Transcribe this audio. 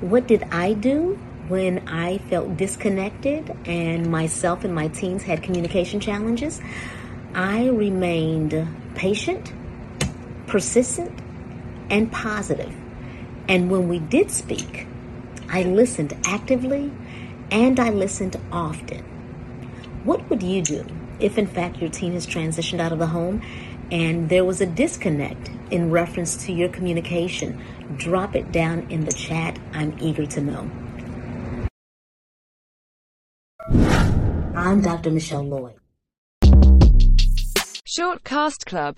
What did I do when I felt disconnected and myself and my teens had communication challenges? I remained patient, persistent, and positive. And when we did speak, I listened actively and I listened often. What would you do if, in fact, your teen has transitioned out of the home and there was a disconnect in reference to your communication? Drop it down in the chat. I'm eager to know. I'm Dr. Michelle Lloyd. Short Cast Club